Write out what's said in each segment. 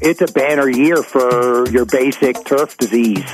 it's a banner year for your basic turf disease.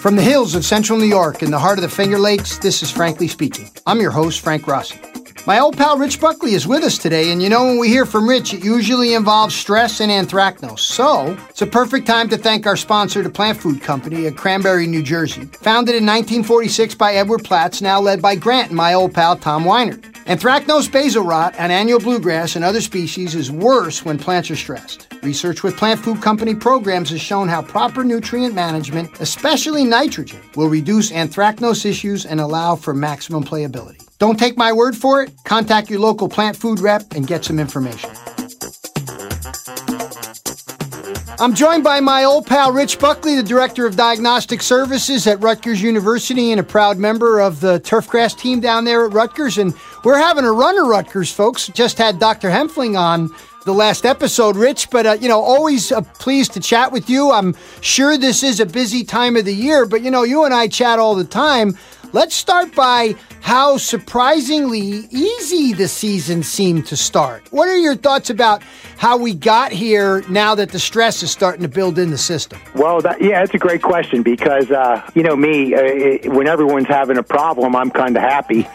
From the hills of central New York in the heart of the Finger Lakes, this is Frankly Speaking. I'm your host, Frank Rossi. My old pal Rich Buckley is with us today, and you know, when we hear from Rich, it usually involves stress and anthracnose. So, it's a perfect time to thank our sponsor, the Plant Food Company of Cranbury, New Jersey. Founded in 1946 by Edward Platts, now led by Grant and my old pal Tom Weinert. Anthracnose basal rot on annual bluegrass and other species is worse when plants are stressed. Research with Plant Food Company programs has shown how proper nutrient management, especially nitrogen, will reduce anthracnose issues and allow for maximum playability. Don't take my word for it. Contact your local plant food rep and get some information. I'm joined by my old pal Rich Buckley, the Director of Diagnostic Services at Rutgers University and a proud member of the turfgrass team down there at Rutgers. And we're having a run of Rutgers, folks. Just had Dr. Hempfling on the last episode, Rich, but uh, you know, always uh, pleased to chat with you. I'm sure this is a busy time of the year, but you know, you and I chat all the time. Let's start by how surprisingly easy the season seemed to start. What are your thoughts about how we got here now that the stress is starting to build in the system? Well, that, yeah, that's a great question because, uh, you know, me, uh, when everyone's having a problem, I'm kind of happy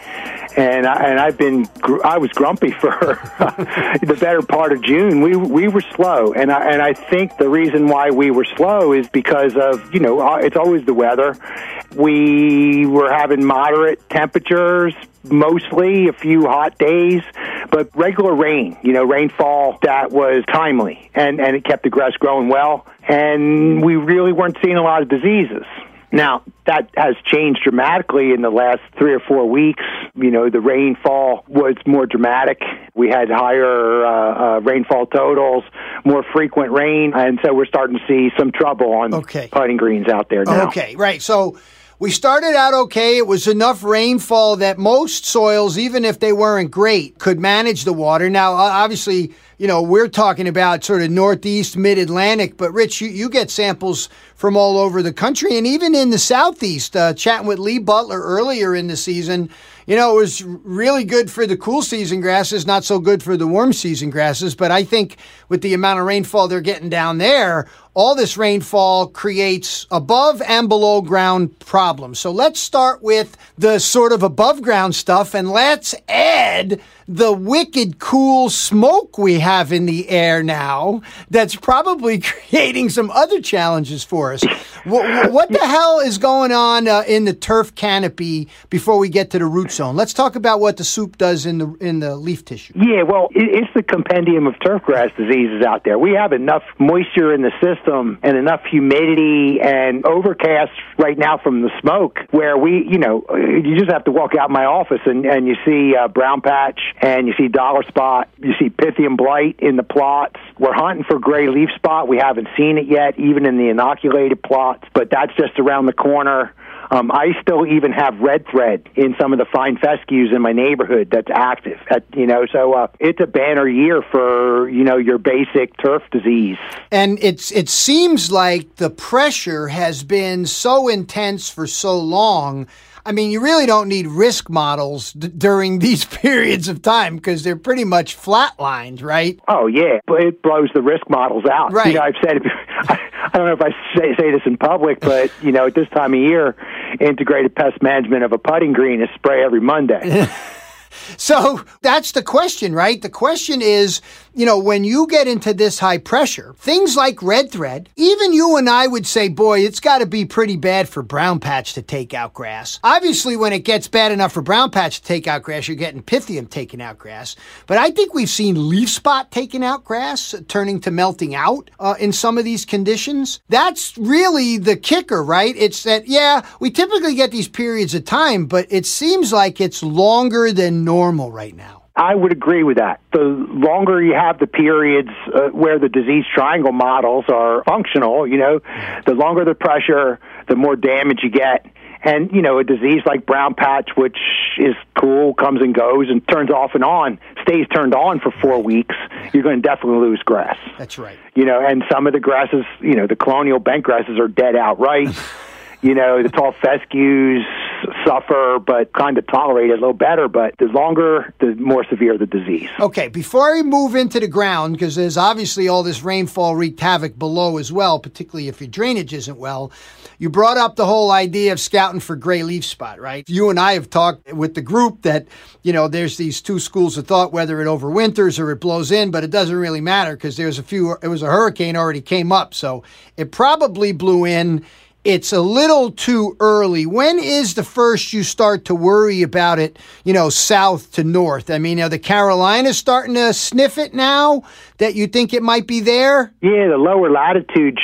and I, and I've been I was grumpy for the better part of June. We we were slow, and I and I think the reason why we were slow is because of you know uh, it's always the weather. We were having moderate temperatures, mostly a few hot days, but regular rain, you know, rainfall that was timely and, and it kept the grass growing well. And we really weren't seeing a lot of diseases. Now, that has changed dramatically in the last three or four weeks. You know, the rainfall was more dramatic. We had higher uh, uh, rainfall totals, more frequent rain, and so we're starting to see some trouble on okay. putting greens out there now. Okay, right. So we started out okay. It was enough rainfall that most soils, even if they weren't great, could manage the water. Now, obviously, you know, we're talking about sort of northeast, mid Atlantic, but Rich, you, you get samples from all over the country and even in the southeast. Uh, chatting with Lee Butler earlier in the season, you know, it was really good for the cool season grasses, not so good for the warm season grasses. But I think with the amount of rainfall they're getting down there, all this rainfall creates above and below ground problems. So let's start with the sort of above ground stuff and let's add the wicked cool smoke we have in the air now that's probably creating some other challenges for us. what, what, the hell is going on uh, in the turf canopy before we get to the root zone? Let's talk about what the soup does in the in the leaf tissue. Yeah, well, it's the compendium of turfgrass diseases out there. We have enough moisture in the system and enough humidity and overcast right now from the smoke where we, you know, you just have to walk out my office and, and you see uh, brown patch and you see dollar spot, you see pythium blight in the plots. We're hunting for gray leaf spot. We haven't seen it yet, even in the inoculated plots, but that's just around the corner. Um, I still even have red thread in some of the fine fescues in my neighborhood that's active. At, you know, so uh, it's a banner year for you know your basic turf disease. And it's it seems like the pressure has been so intense for so long I mean, you really don't need risk models d- during these periods of time because they're pretty much flatlined, right? Oh yeah, but it blows the risk models out. Right. You know, I've said it. I don't know if I say, say this in public, but you know, at this time of year, integrated pest management of a putting green is spray every Monday. So that's the question, right? The question is, you know, when you get into this high pressure, things like red thread, even you and I would say, boy, it's got to be pretty bad for brown patch to take out grass. Obviously, when it gets bad enough for brown patch to take out grass, you're getting pythium taking out grass. But I think we've seen leaf spot taking out grass, turning to melting out uh, in some of these conditions. That's really the kicker, right? It's that, yeah, we typically get these periods of time, but it seems like it's longer than normal right now. I would agree with that. The longer you have the periods uh, where the disease triangle models are functional, you know, the longer the pressure, the more damage you get. And, you know, a disease like brown patch, which is cool, comes and goes and turns off and on, stays turned on for four weeks, you're going to definitely lose grass. That's right. You know, and some of the grasses, you know, the colonial bent grasses are dead outright. you know, the tall fescues, suffer, but kind of tolerate it a little better. But the longer, the more severe the disease. Okay, before we move into the ground, because there's obviously all this rainfall wreaked havoc below as well, particularly if your drainage isn't well. You brought up the whole idea of scouting for gray leaf spot, right? You and I have talked with the group that, you know, there's these two schools of thought, whether it overwinters or it blows in, but it doesn't really matter because there's a few, it was a hurricane already came up. So it probably blew in it's a little too early. When is the first you start to worry about it, you know, south to north? I mean, are the Carolinas starting to sniff it now that you think it might be there? Yeah, the lower latitudes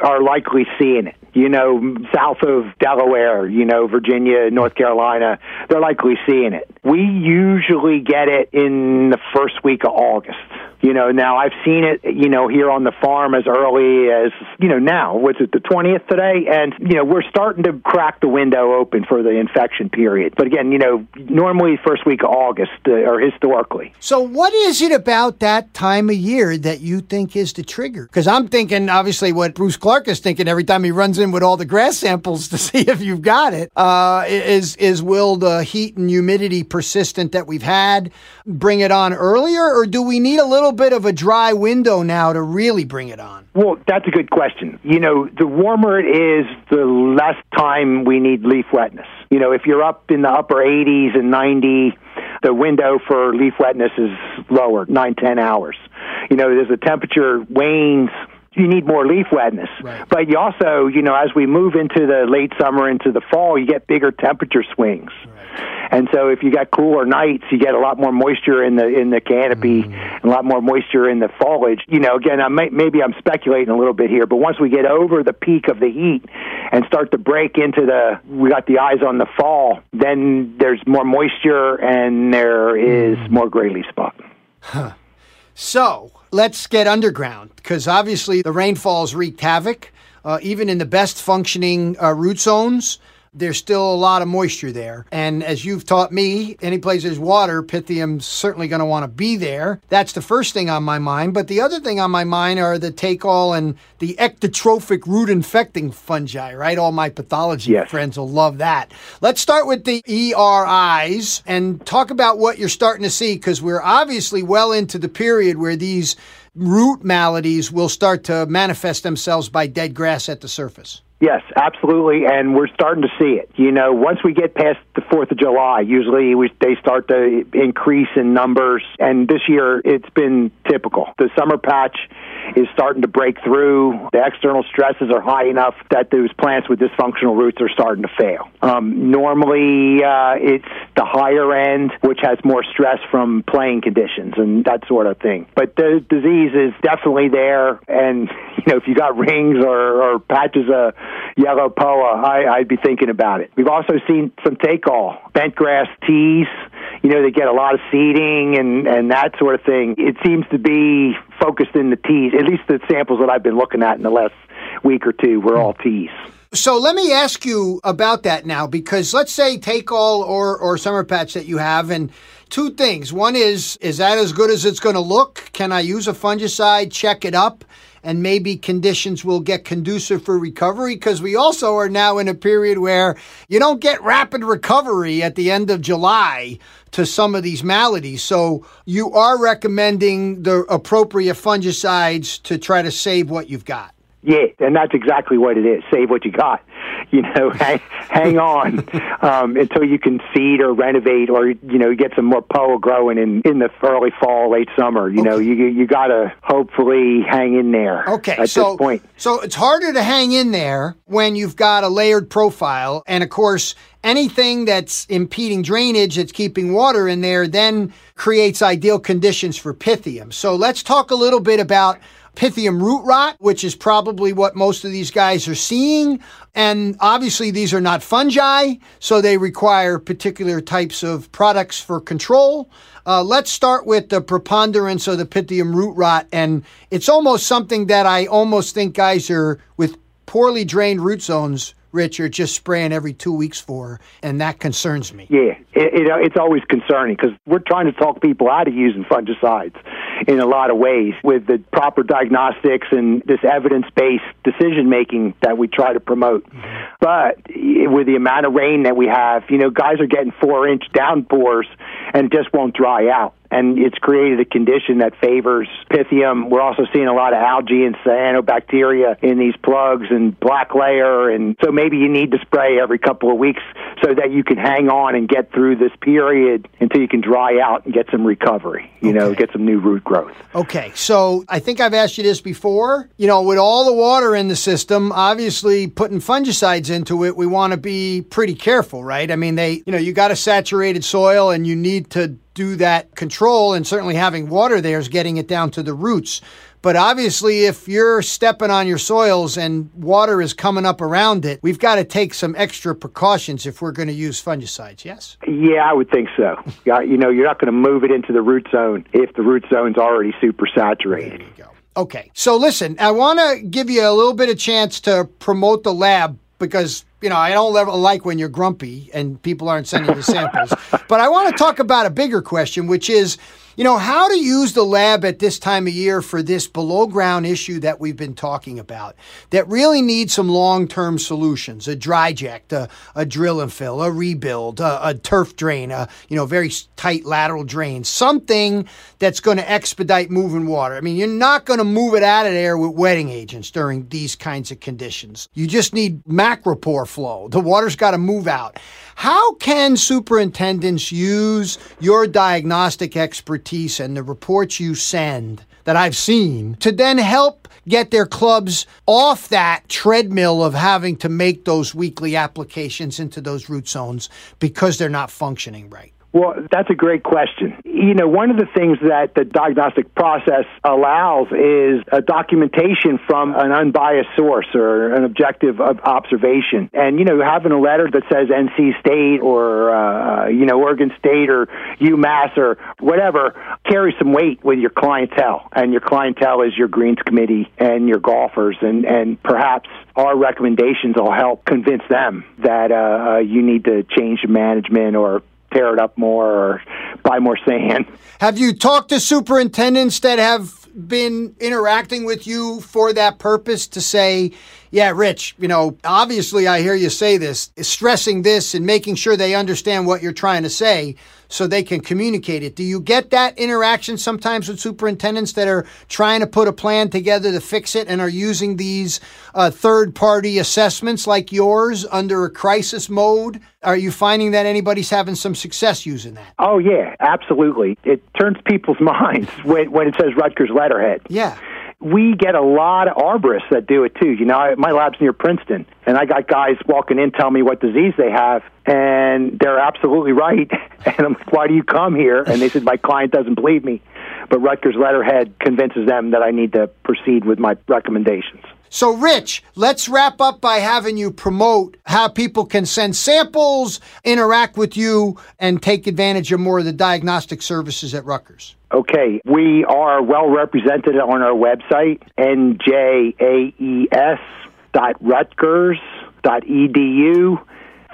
are likely seeing it. You know, south of Delaware, you know, Virginia, North Carolina, they're likely seeing it. We usually get it in the first week of August. You know, now I've seen it, you know, here on the farm as early as, you know, now, what's it, the 20th today? And, you know, we're starting to crack the window open for the infection period. But again, you know, normally first week of August uh, or historically. So what is it about that time of year that you think is the trigger? Because I'm thinking, obviously, what Bruce Clarke is thinking every time he runs in with all the grass samples to see if you've got it, uh, is, is will the heat and humidity persistent that we've had bring it on earlier, or do we need a little bit of a dry window now to really bring it on? Well, that's a good question. You know, the warmer it is, the less time we need leaf wetness. You know, if you're up in the upper 80s and 90, the window for leaf wetness is lower, nine, ten hours. You know, as the temperature wanes, you need more leaf wetness. Right. But you also, you know, as we move into the late summer into the fall, you get bigger temperature swings. Right. And so if you got cooler nights, you get a lot more moisture in the in the canopy, mm. and a lot more moisture in the foliage. You know, again, I may, maybe I'm speculating a little bit here, but once we get over the peak of the heat and start to break into the we got the eyes on the fall, then there's more moisture and there is mm. more gray leaf spot. Huh. So let's get underground because obviously the rainfalls wreaked havoc, uh, even in the best functioning uh, root zones there's still a lot of moisture there. And as you've taught me, any place there's water, Pythium's certainly going to want to be there. That's the first thing on my mind. But the other thing on my mind are the take all and the ectotrophic root infecting fungi, right? All my pathology yes. friends will love that. Let's start with the ERIs and talk about what you're starting to see because we're obviously well into the period where these root maladies will start to manifest themselves by dead grass at the surface. Yes, absolutely, and we're starting to see it. You know, once we get past the Fourth of July, usually we, they start to increase in numbers, and this year it's been typical. The summer patch is starting to break through. The external stresses are high enough that those plants with dysfunctional roots are starting to fail. Um, normally, uh, it's the higher end, which has more stress from playing conditions and that sort of thing. But the disease is definitely there, and you know, if you got rings or, or patches of yellow poa, I, I'd be thinking about it. We've also seen some take all, bent grass tees. You know, they get a lot of seeding and, and that sort of thing. It seems to be focused in the tees, at least the samples that I've been looking at in the last week or two were all tees. So let me ask you about that now, because let's say take all or, or summer patch that you have, and two things. One is, is that as good as it's going to look? Can I use a fungicide, check it up? and maybe conditions will get conducive for recovery because we also are now in a period where you don't get rapid recovery at the end of July to some of these maladies. So you are recommending the appropriate fungicides to try to save what you've got. Yeah, and that's exactly what it is. Save what you got. You know, hang, hang on um, until you can seed or renovate, or you know, get some more poa growing in in the early fall, late summer. You okay. know, you you got to hopefully hang in there. Okay, at so this point. so it's harder to hang in there when you've got a layered profile, and of course, anything that's impeding drainage, that's keeping water in there, then creates ideal conditions for Pythium. So let's talk a little bit about Pythium root rot, which is probably what most of these guys are seeing. And obviously, these are not fungi, so they require particular types of products for control. Uh, let's start with the preponderance of the Pythium root rot. And it's almost something that I almost think guys are with poorly drained root zones Rich, are just spraying every two weeks for, and that concerns me. Yeah, it, it, it's always concerning because we're trying to talk people out of using fungicides. In a lot of ways with the proper diagnostics and this evidence based decision making that we try to promote. But with the amount of rain that we have, you know, guys are getting four inch downpours and just won't dry out and it's created a condition that favors pythium. We're also seeing a lot of algae and cyanobacteria in these plugs and black layer, and so maybe you need to spray every couple of weeks so that you can hang on and get through this period until you can dry out and get some recovery. You okay. know, get some new root growth. Okay, so I think I've asked you this before. You know, with all the water in the system, obviously putting fungicides into it, we want to be pretty careful, right? I mean, they, you know, you got a saturated soil and you need to do that control, and certainly having water there is getting it down to the roots. But obviously, if you're stepping on your soils and water is coming up around it, we've got to take some extra precautions if we're going to use fungicides, yes? Yeah, I would think so. you know, you're not going to move it into the root zone if the root zone's already super saturated. There you go. Okay. So listen, I want to give you a little bit of chance to promote the lab because you know, I don't like when you're grumpy and people aren't sending you samples. but I want to talk about a bigger question, which is you know, how to use the lab at this time of year for this below ground issue that we've been talking about that really needs some long term solutions a DryJect, a, a, drill and fill, a rebuild, a, a turf drain, a, you know, very tight lateral drain, something that's going to expedite moving water. I mean, you're not going to move it out of there with wetting agents during these kinds of conditions. You just need macropore flow. The water's got to move out. How can superintendents use your diagnostic expertise and the reports you send that I've seen to then help get their clubs off that treadmill of having to make those weekly applications into those root zones because they're not functioning right? Well, that's a great question. You know, one of the things that the diagnostic process allows is a documentation from an unbiased source or an objective observation. And, you know, having a letter that says NC State or, uh, you know, Oregon State or UMass or whatever carries some weight with your clientele. And your clientele is your Greens Committee and your golfers. And, and perhaps our recommendations will help convince them that uh, uh you need to change management or tear it up more or buy more sand. Have you talked to superintendents that have been interacting with you for that purpose to say, yeah, Rich, you know, obviously I hear you say this, stressing this and making sure they understand what you're trying to say so they can communicate it. Do you get that interaction sometimes with superintendents that are trying to put a plan together to fix it and are using these uh, third party assessments like yours under a crisis mode? Are you finding that anybody's having some success using that? Oh, yeah, absolutely. It turns people's minds when, when it says Rutgers letterhead. Yeah we get a lot of arborists that do it too. You know, I, my lab's near Princeton, and I got guys walking in telling me what disease they have, and they're absolutely right. And I'm like, why do you come here? And they said, my client doesn't believe me. But Rutgers letterhead convinces them that I need to proceed with my recommendations. So, Rich, let's wrap up by having you promote how people can send samples, interact with you, and take advantage of more of the diagnostic services at Rutgers. Okay, we are well represented on our website, njaes.rutgers.edu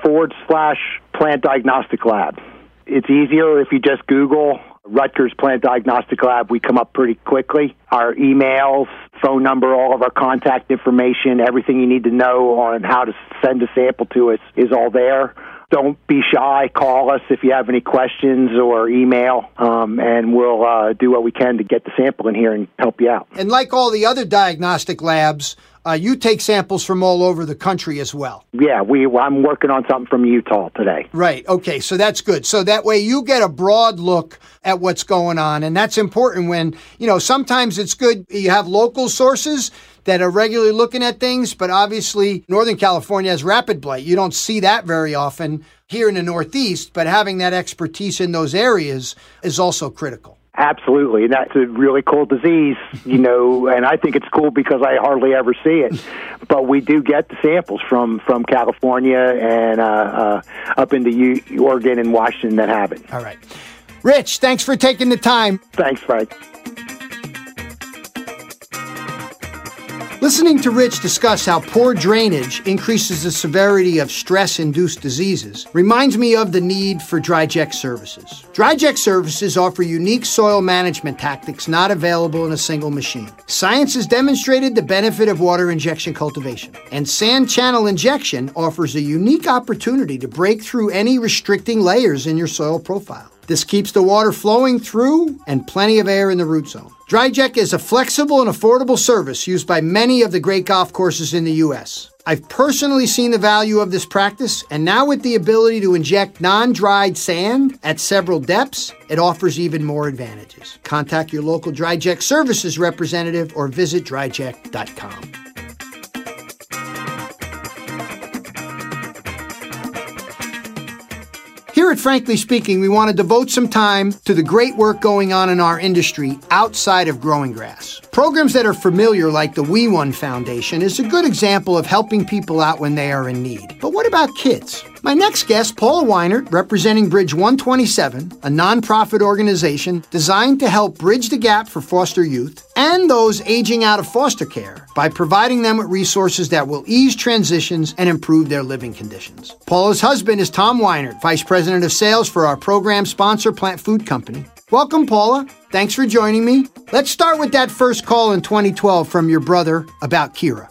forward slash plant diagnostic lab. It's easier if you just Google Rutgers Plant Diagnostic Lab, we come up pretty quickly. Our emails, phone number, all of our contact information, everything you need to know on how to send a sample to us is all there. Don't be shy. Call us if you have any questions or email, um, and we'll uh, do what we can to get the sample in here and help you out. And like all the other diagnostic labs, uh, you take samples from all over the country as well. Yeah, we. I'm working on something from Utah today. Right. Okay. So that's good. So that way you get a broad look at what's going on, and that's important. When you know, sometimes it's good you have local sources that are regularly looking at things, but obviously Northern California has rapid blight. You don't see that very often here in the Northeast, but having that expertise in those areas is also critical. Absolutely, and that's a really cool disease, you know. And I think it's cool because I hardly ever see it, but we do get the samples from from California and uh, uh, up into U- Oregon and Washington that have it. All right, Rich, thanks for taking the time. Thanks, Frank. Listening to Rich discuss how poor drainage increases the severity of stress induced diseases reminds me of the need for DryJect services. DryJect services offer unique soil management tactics not available in a single machine. Science has demonstrated the benefit of water injection cultivation, and sand channel injection offers a unique opportunity to break through any restricting layers in your soil profile. This keeps the water flowing through and plenty of air in the root zone. DryJect is a flexible and affordable service used by many of the great golf courses in the U.S. I've personally seen the value of this practice, and now with the ability to inject non dried sand at several depths, it offers even more advantages. Contact your local DryJect services representative or visit dryject.com. Here at Frankly Speaking, we want to devote some time to the great work going on in our industry outside of growing grass. Programs that are familiar, like the Wee One Foundation, is a good example of helping people out when they are in need. But what about kids? My next guest, Paula Weinert, representing Bridge 127, a nonprofit organization designed to help bridge the gap for foster youth and those aging out of foster care by providing them with resources that will ease transitions and improve their living conditions. Paula's husband is Tom Weinert, Vice President of Sales for our program sponsor, Plant Food Company. Welcome, Paula. Thanks for joining me. Let's start with that first call in 2012 from your brother about Kira.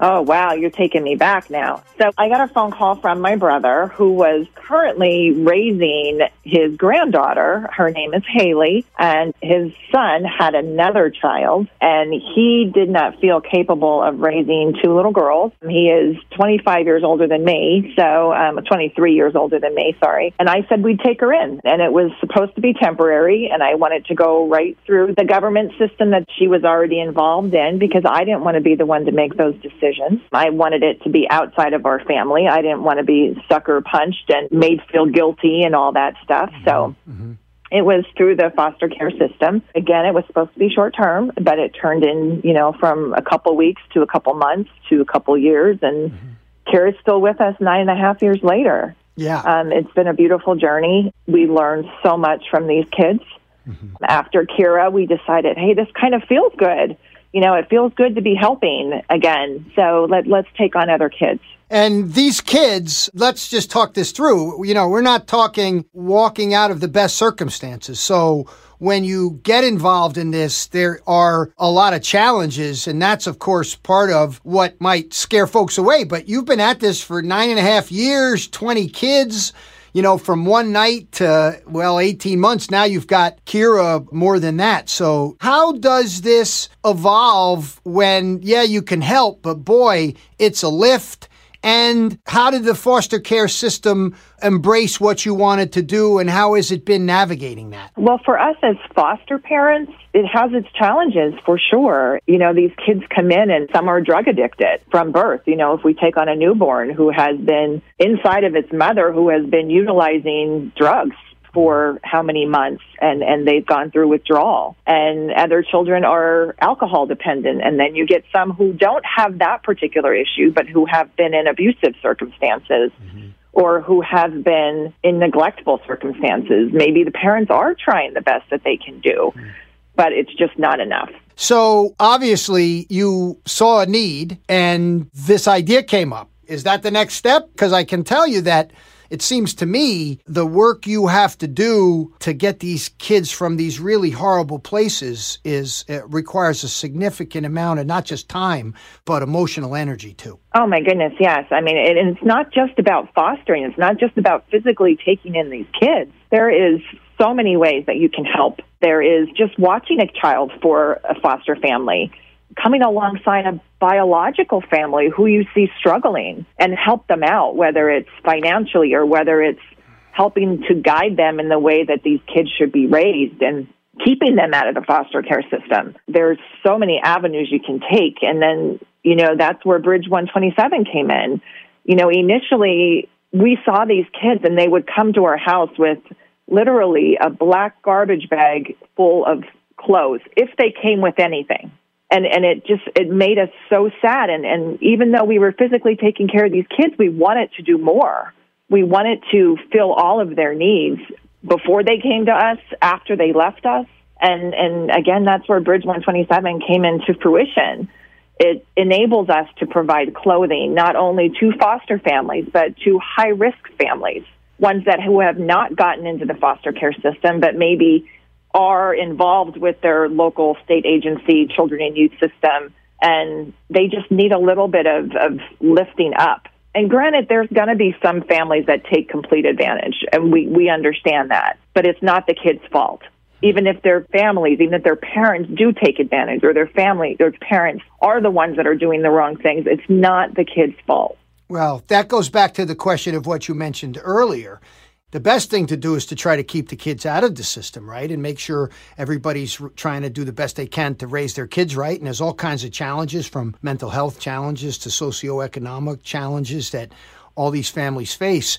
Oh, wow, you're taking me back now. So I got a phone call from my brother who was currently raising his granddaughter. Her name is Haley, and his son had another child, and he did not feel capable of raising two little girls. He is 25 years older than me, so um, 23 years older than me, sorry. And I said we'd take her in, and it was supposed to be temporary, and I wanted to go right through the government system that she was already involved in because I didn't want to be the one to make those decisions decisions. I wanted it to be outside of our family. I didn't want to be sucker punched and made feel guilty and all that stuff. Mm-hmm. So mm-hmm. it was through the foster care system. Again, it was supposed to be short term, but it turned in, you know, from a couple weeks to a couple months to a couple years. And mm-hmm. Kira's still with us nine and a half years later. Yeah. Um, it's been a beautiful journey. We learned so much from these kids. Mm-hmm. After Kira, we decided, hey, this kind of feels good you know, it feels good to be helping again. So let, let's take on other kids. And these kids, let's just talk this through. You know, we're not talking walking out of the best circumstances. So when you get involved in this, there are a lot of challenges. And that's, of course, part of what might scare folks away. But you've been at this for nine and a half years, 20 kids you know, from one night to, well, 18 months, now you've got Kira more than that. So, how does this evolve when, yeah, you can help, but boy, it's a lift? And how did the foster care system embrace what you wanted to do, and how has it been navigating that? Well, for us as foster parents, it has its challenges for sure. You know, these kids come in and some are drug addicted from birth. You know, if we take on a newborn who has been inside of its mother who has been utilizing drugs for how many months and and they've gone through withdrawal. And other children are alcohol dependent and then you get some who don't have that particular issue but who have been in abusive circumstances mm-hmm. or who have been in neglectful circumstances. Maybe the parents are trying the best that they can do mm-hmm. but it's just not enough. So obviously you saw a need and this idea came up. Is that the next step? Because i can tell you that it seems to me the work you have to do to get these kids from these really horrible places is requires a significant amount of not just time but emotional energy too. Oh my goodness, yes. I mean, and it's not just about fostering. It's not just about physically taking in these kids. There is so many ways that you can help. There is just watching a child for a foster family coming alongside a biological family who you see struggling and help them out, whether it's financially or whether it's helping to guide them in the way that these kids should be raised and keeping them out of the foster care system. There's so many avenues you can take. And then, you know, that's where Bridge 127 came in. You know, initially we saw these kids and they would come to our house with literally a black garbage bag full of clothes if they came with anything and and it just it made us so sad. And and even though we were physically taking care of these kids we wanted to do more. We wanted to fill all of their needs before they came to us after they left us. And and again that's where bridge 127 came into fruition. It enables us to provide clothing not only to foster families, but to high risk families, ones that who have not gotten into the foster care system, but maybe are involved with their local state agency, children and youth system, and they just need a little bit of, of lifting up. And granted, there's going to be some families that take complete advantage, and we, we understand that, but it's not the kid's fault even if their families, even if their parents do take advantage or their family, their parents are the ones that are doing the wrong things, it's not the kid's fault. Well, that goes back to the question of what you mentioned earlier. The best thing to do is to try to keep the kids out of the system, right? And make sure everybody's trying to do the best they can to raise their kids right. And there's all kinds of challenges from mental health challenges to socioeconomic challenges that all these families face.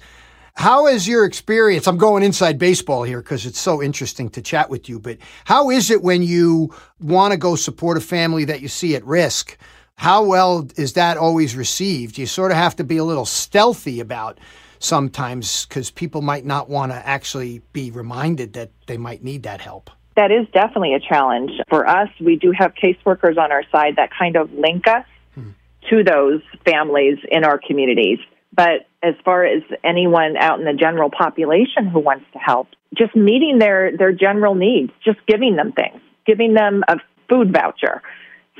How is your experience? I'm going inside baseball here because it's so interesting to chat with you, but how is it when you want to go support a family that you see at risk? How well is that always received? You sort of have to be a little stealthy about sometimes because people might not want to actually be reminded that they might need that help. That is definitely a challenge. For us, we do have caseworkers on our side that kind of link us hmm. to those families in our communities. But as far as anyone out in the general population who wants to help, just meeting their, their general needs, just giving them things, giving them a food voucher,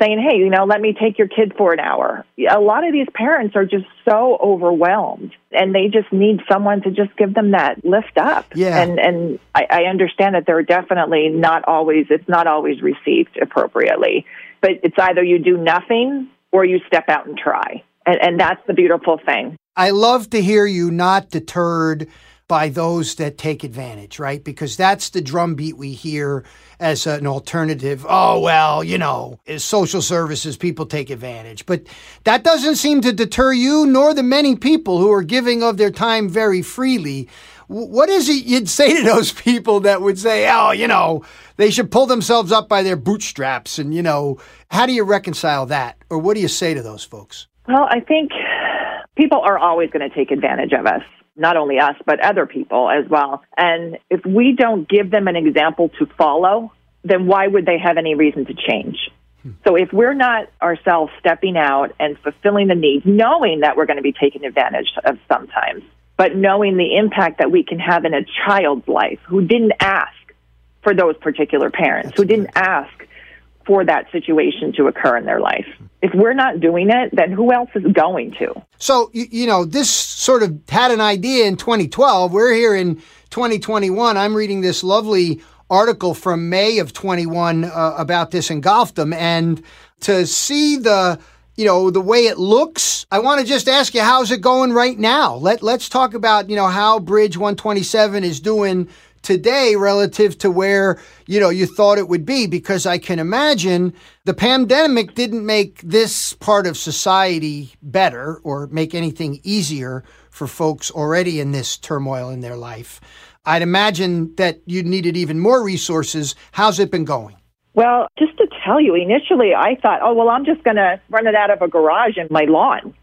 saying, hey, you know, let me take your kid for an hour. A lot of these parents are just so overwhelmed and they just need someone to just give them that lift up. Yeah. And, and I, I understand that they're definitely not always, it's not always received appropriately, but it's either you do nothing or you step out and try. And, and that's the beautiful thing. I love to hear you not deterred by those that take advantage, right? Because that's the drumbeat we hear as an alternative. Oh, well, you know, social services, people take advantage. But that doesn't seem to deter you nor the many people who are giving of their time very freely. What is it you'd say to those people that would say, oh, you know, they should pull themselves up by their bootstraps? And, you know, how do you reconcile that? Or what do you say to those folks? Well, I think people are always going to take advantage of us. Not only us, but other people as well. And if we don't give them an example to follow, then why would they have any reason to change? Hmm. So if we're not ourselves stepping out and fulfilling the needs, knowing that we're going to be taken advantage of sometimes, but knowing the impact that we can have in a child's life who didn't ask for those particular parents, That's who didn't ask for that situation to occur in their life. If we're not doing it, then who else is going to? So, you, you, know, this sort of had an idea in 2012. We're here in 2021. I'm reading this lovely article from May of 21 uh, about this in Golfdom. And to see the you know the way it looks i want to just ask you how's it going right now let let's talk about you know how bridge 127 is doing today relative to where, you know, you thought it would be because I can imagine the pandemic didn't make this part of society better or make anything easier for folks already in this turmoil in their life. I'd imagine that you needed even more resources. How's it been going? Well, just to tell you, initially I thought, oh, well, I'm just going to run it out of a garage in my lawn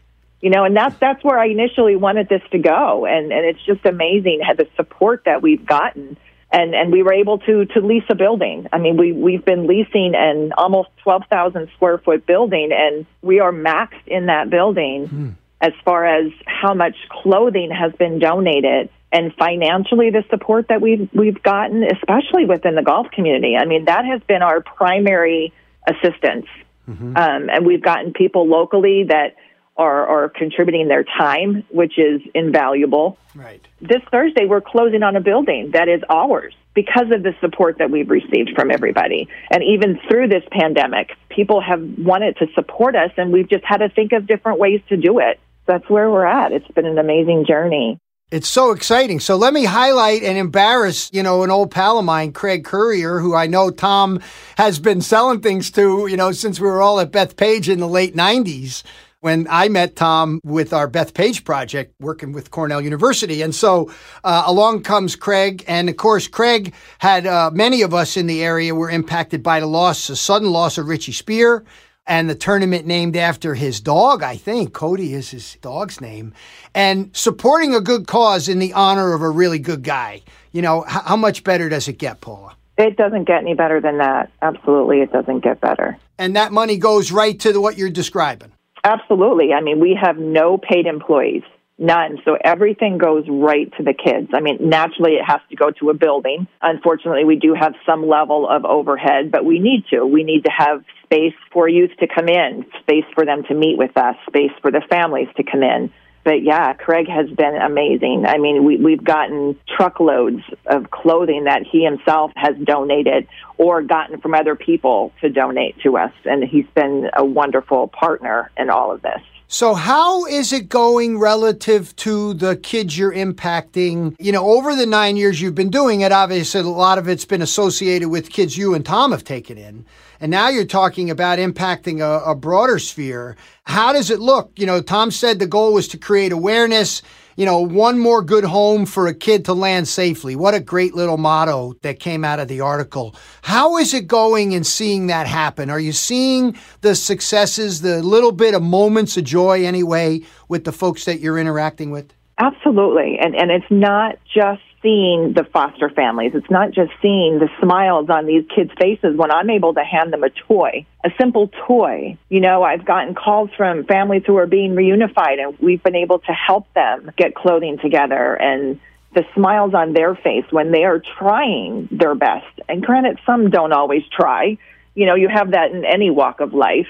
you know, and that's that's where I initially wanted this to go, and and it's just amazing the support that we've gotten, and and we were able to to lease a building. I mean, we we've been leasing an almost twelve thousand square foot building, and we are maxed in that building hmm. as far as how much clothing has been donated. And financially, the support that we've we've gotten, especially within the golf community, I mean, that has been our primary assistance. Mm-hmm. Um, and we've gotten people locally that are, are contributing their time, which is invaluable. Right. This Thursday, we're closing on a building that is ours because of the support that we've received from everybody. And even through this pandemic, people have wanted to support us, and we've just had to think of different ways to do it. That's where we're at. It's been an amazing journey. It's so exciting. So let me highlight and embarrass, you know, an old pal of mine, Craig Currier, who I know Tom has been selling things to, you know, since we were all at Bethpage in the late 90s when I met Tom with our Bethpage project working with Cornell University. And so uh, along comes Craig. And of course, Craig had uh, many of us in the area were impacted by the loss, the sudden loss of Richie Spear and the tournament named after his dog, I think. Cody is his dog's name. And supporting a good cause in the honor of a really good guy. You know, h- how much better does it get, Paula? It doesn't get any better than that. Absolutely, it doesn't get better. And that money goes right to the, what you're describing. Absolutely. I mean, we have no paid employees. None. So everything goes right to the kids. I mean, naturally it has to go to a building. Unfortunately, we do have some level of overhead, but we need to. We need to have space for youth to come in, space for them to meet with us, space for the families to come in. But yeah, Craig has been amazing. I mean, we, we've gotten truckloads of clothing that he himself has donated or gotten from other people to donate to us. And he's been a wonderful partner in all of this. So, how is it going relative to the kids you're impacting? You know, over the nine years you've been doing it, obviously a lot of it's been associated with kids you and Tom have taken in. And now you're talking about impacting a, a broader sphere. How does it look? You know, Tom said the goal was to create awareness you know, one more good home for a kid to land safely. What a great little motto that came out of the article. How is it going in seeing that happen? Are you seeing the successes, the little bit of moments of joy anyway with the folks that you're interacting with? Absolutely. And and it's not just seeing the foster families. It's not just seeing the smiles on these kids' faces when I'm able to hand them a toy, a simple toy. You know, I've gotten calls from families who are being reunified and we've been able to help them get clothing together and the smiles on their face when they are trying their best. And granted, some don't always try. You know, you have that in any walk of life,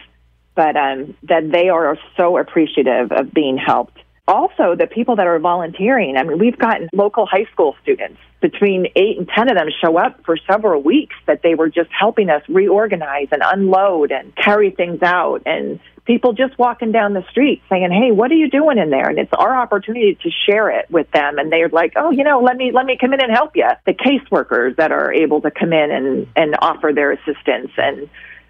but um, that they are so appreciative of being helped also the people that are volunteering. I mean, we've gotten local high school students between eight and ten of them show up for several weeks that they were just helping us reorganize and unload and carry things out and people just walking down the street saying, Hey, what are you doing in there? And it's our opportunity to share it with them. And they're like, Oh, you know, let me, let me come in and help you. The caseworkers that are able to come in and, and offer their assistance and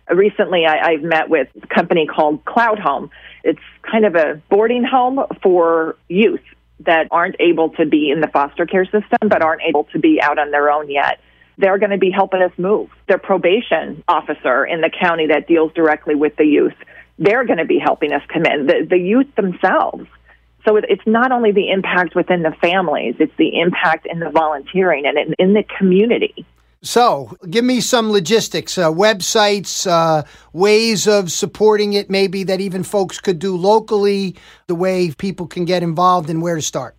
recently I, I've met with a company called Cloud Home. It's kind of a boarding home for youth that aren't able to be in the foster care system but aren't able to be out on their own yet. They're going to be helping us move. Their probation officer in the county that deals directly with the youth, they're going to be helping us come in. The, the youth themselves. So it's not only the impact within the families, it's the impact in the volunteering and in, in the community. So, give me some logistics, uh, websites, uh, ways of supporting it, maybe that even folks could do locally, the way people can get involved and where to start.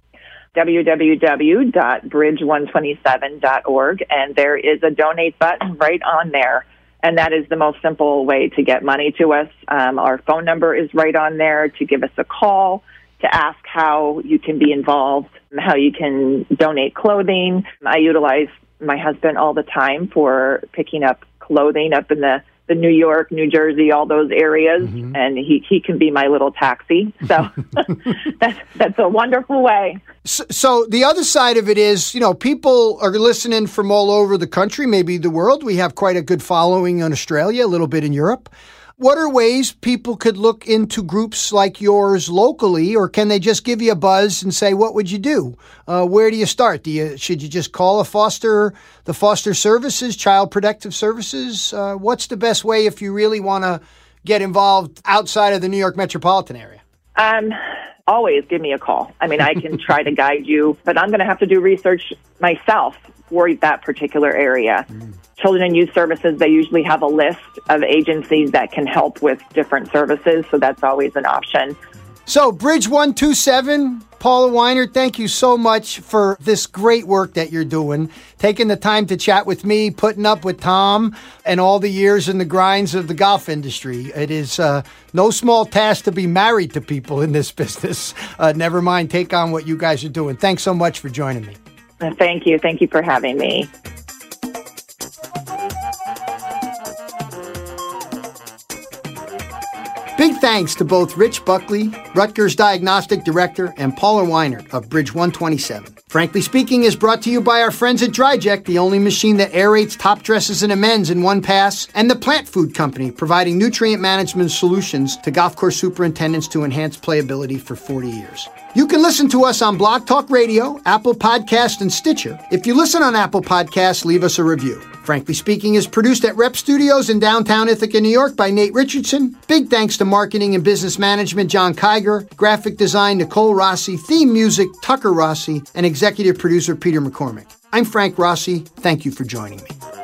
www.bridge127.org, and there is a donate button right on there. And that is the most simple way to get money to us. Um, our phone number is right on there to give us a call, to ask how you can be involved, how you can donate clothing. I utilize my husband all the time for picking up clothing up in the the New York, New Jersey, all those areas, mm-hmm. and he he can be my little taxi. So that's that's a wonderful way. So, so, the other side of it is, you know, people are listening from all over the country, maybe the world. We have quite a good following in Australia, a little bit in Europe. What are ways people could look into groups like yours locally, or can they just give you a buzz and say, "What would you do? Uh, where do you start? Do you should you just call a foster, the foster services, child protective services? Uh, what's the best way if you really want to get involved outside of the New York metropolitan area?" Um, always give me a call. I mean, I can try to guide you, but I'm going to have to do research myself for that particular area. Mm. Children and Youth Services, they usually have a list of agencies that can help with different services, so that's always an option. So, Bridge 127, Paula Weinert, thank you so much for this great work that you're doing, taking the time to chat with me, putting up with Tom, and all the years in the grinds of the golf industry. It is uh, no small task to be married to people in this business. Uh, never mind, take on what you guys are doing. Thanks so much for joining me. Thank you. Thank you for having me. Big thanks to both Rich Buckley, Rutgers Diagnostic Director, and Paula Weinert of Bridge 127. Frankly Speaking is brought to you by our friends at DryJect, the only machine that aerates top dresses and amends in one pass, and the Plant Food Company, providing nutrient management solutions to golf course superintendents to enhance playability for 40 years. You can listen to us on Blog Talk Radio, Apple Podcast, and Stitcher. If you listen on Apple Podcasts, leave us a review. Frankly Speaking is produced at Rep Studios in downtown Ithaca, New York by Nate Richardson. Big thanks to marketing and business management John Kiger, graphic design Nicole Rossi, theme music Tucker Rossi, and executive producer Peter McCormick. I'm Frank Rossi. Thank you for joining me.